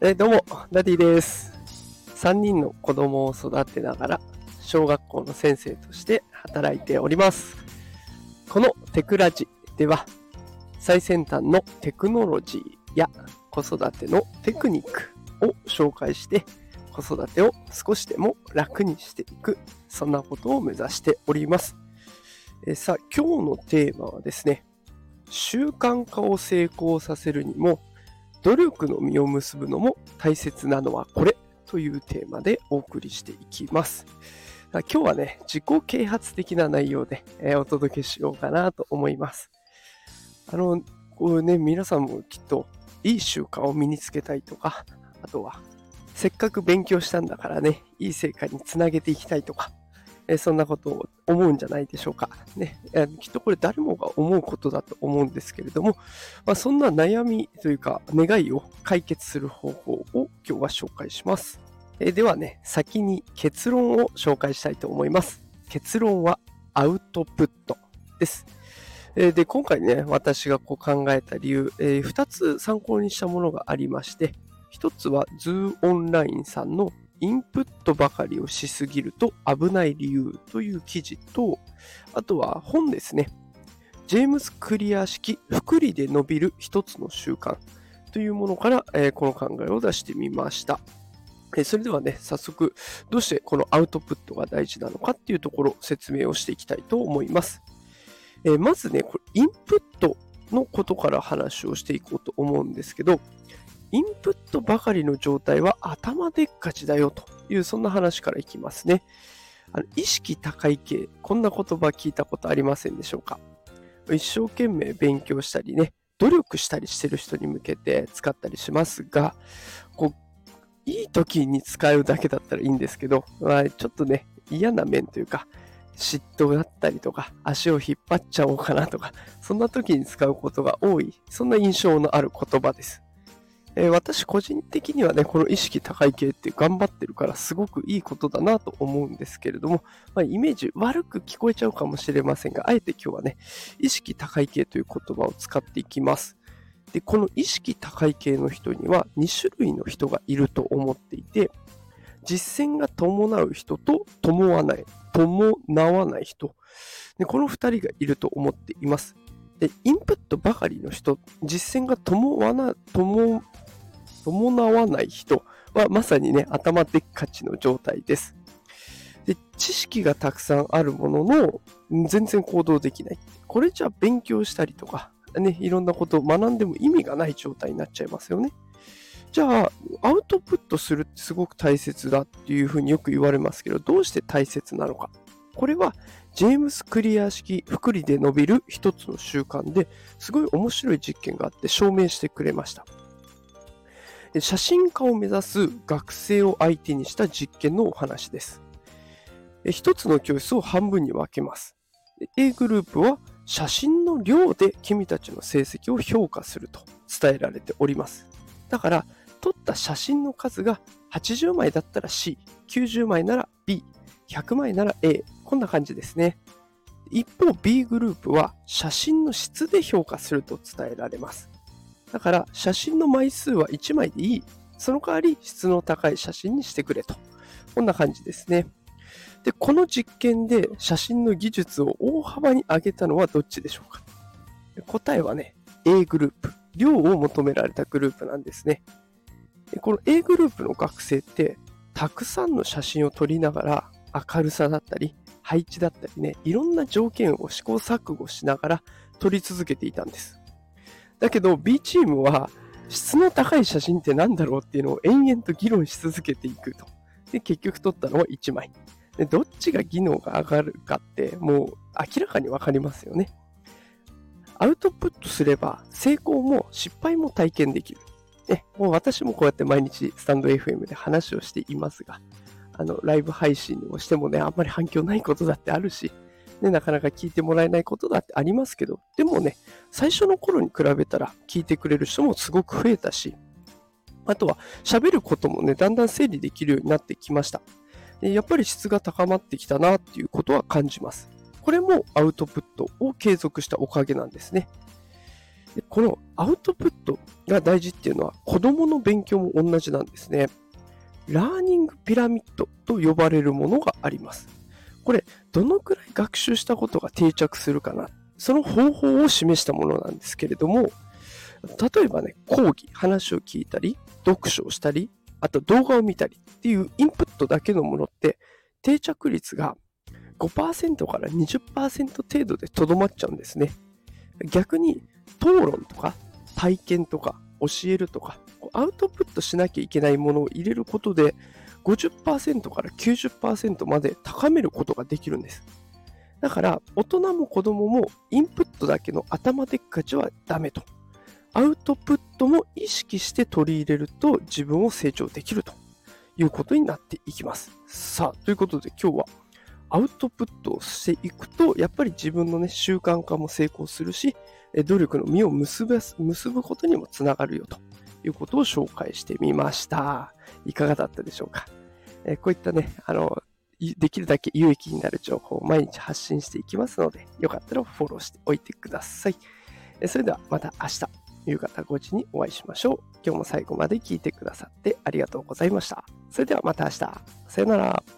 えどうも、ダディです。3人の子供を育てながら、小学校の先生として働いております。このテクラジでは、最先端のテクノロジーや子育てのテクニックを紹介して、子育てを少しでも楽にしていく、そんなことを目指しております。えさあ、今日のテーマはですね、習慣化を成功させるにも、努力の実を結ぶのも大切なのはこれというテーマでお送りしていきます。今日はね、自己啓発的な内容で、え、お届けしようかなと思います。あの、こうね、皆さんもきっといい習慣を身につけたいとか、あとはせっかく勉強したんだからね、いい成果につなげていきたいとか、えそんなことを思うんじゃないでしょうか。ね、きっとこれ誰もが思うことだと思うんですけれども、まあ、そんな悩みというか願いを解決する方法を今日は紹介します。えではね、先に結論を紹介したいと思います。結論はアウトプットです。で、今回ね、私がこう考えた理由、え2つ参考にしたものがありまして、1つは Zoo オンラインさんのインプットばかりをしすぎると危ない理由という記事と、あとは本ですね。ジェームス・クリア式福利で伸びる一つの習慣というものから、えー、この考えを出してみました。えー、それではね、早速、どうしてこのアウトプットが大事なのかっていうところ、説明をしていきたいと思います。えー、まずね、これインプットのことから話をしていこうと思うんですけど、インプットばかりの状態は頭でっかちだよという、そんな話からいきますね。あの意識高い系、こんな言葉聞いたことありませんでしょうか？一生懸命勉強したりね、努力したりしてる人に向けて使ったりしますが、こう、いい時に使うだけだったらいいんですけど、まあ、ちょっとね、嫌な面というか、嫉妬だったりとか、足を引っ張っちゃおうかなとか、そんな時に使うことが多い、そんな印象のある言葉です。えー、私個人的にはね、この意識高い系って頑張ってるからすごくいいことだなと思うんですけれども、まあ、イメージ悪く聞こえちゃうかもしれませんが、あえて今日はね、意識高い系という言葉を使っていきます。で、この意識高い系の人には2種類の人がいると思っていて、実践が伴う人と伴わない、伴わない人。でこの2人がいると思っています。で、インプットばかりの人、実践が伴わな、伴伴わない人はまさにね、頭でっかちの状態です。で、知識がたくさんあるものの、全然行動できない。これじゃ勉強したりとか、ね、いろんなことを学んでも意味がない状態になっちゃいますよね。じゃあ、アウトプットするってすごく大切だっていうふうによく言われますけど、どうして大切なのか。これは、ジェームス・クリア式福利で伸びる一つの習慣ですごい面白い実験があって証明してくれました。写真家を目指す学生を相手にした実験のお話です。一つの教室を半分に分けます。A グループは写真の量で君たちの成績を評価すると伝えられております。だから、撮った写真の数が80枚だったら C、90枚なら B、100枚なら A、こんな感じですね。一方 B グループは写真の質で評価すると伝えられます。だから写真の枚数は1枚でいい。その代わり質の高い写真にしてくれと。こんな感じですね。で、この実験で写真の技術を大幅に上げたのはどっちでしょうか答えはね、A グループ。量を求められたグループなんですね。この A グループの学生って、たくさんの写真を撮りながら明るさだったり、配置だったりね、いろんな条件を試行錯誤しながら撮り続けていたんです。だけど B チームは質の高い写真って何だろうっていうのを延々と議論し続けていくと。で、結局撮ったのは1枚。で、どっちが技能が上がるかってもう明らかにわかりますよね。アウトプットすれば成功も失敗も体験できる。ね、もう私もこうやって毎日スタンド FM で話をしていますが、あの、ライブ配信をしてもね、あんまり反響ないことだってあるし、ね、なかなか聞いてもらえないことだってありますけど、でもね、最初の頃に比べたら聞いてくれる人もすごく増えたし、あとは喋ることもね、だんだん整理できるようになってきました。でやっぱり質が高まってきたなっていうことは感じます。これもアウトプットを継続したおかげなんですね。このアウトプットが大事っていうのは子供の勉強も同じなんですね。ラーニングピラミッドと呼ばれるものがあります。これ、どのくらい学習したことが定着するかな、その方法を示したものなんですけれども、例えばね、講義、話を聞いたり、読書をしたり、あと動画を見たりっていうインプットだけのものって定着率が5%から20%程度でとどまっちゃうんですね。逆に討論とか体験とか教えるとかアウトプットしなきゃいけないものを入れることで50%から90%まで高めることができるんです。だから大人も子供もインプットだけの頭でっかちはダメと。アウトプットも意識して取り入れると自分を成長できるということになっていきます。さあ、ということで今日はアウトプットをしていくと、やっぱり自分のね、習慣化も成功するし、努力の実を結結ぶことにもつながるよということを紹介してみました。いかがだったでしょうか？えこういったね、あの、できるだけ有益になる情報を毎日発信していきますので、よかったらフォローしておいてください。えそれではまた明日、夕方5時にお会いしましょう。今日も最後まで聞いてくださってありがとうございました。それではまた明日。さよなら。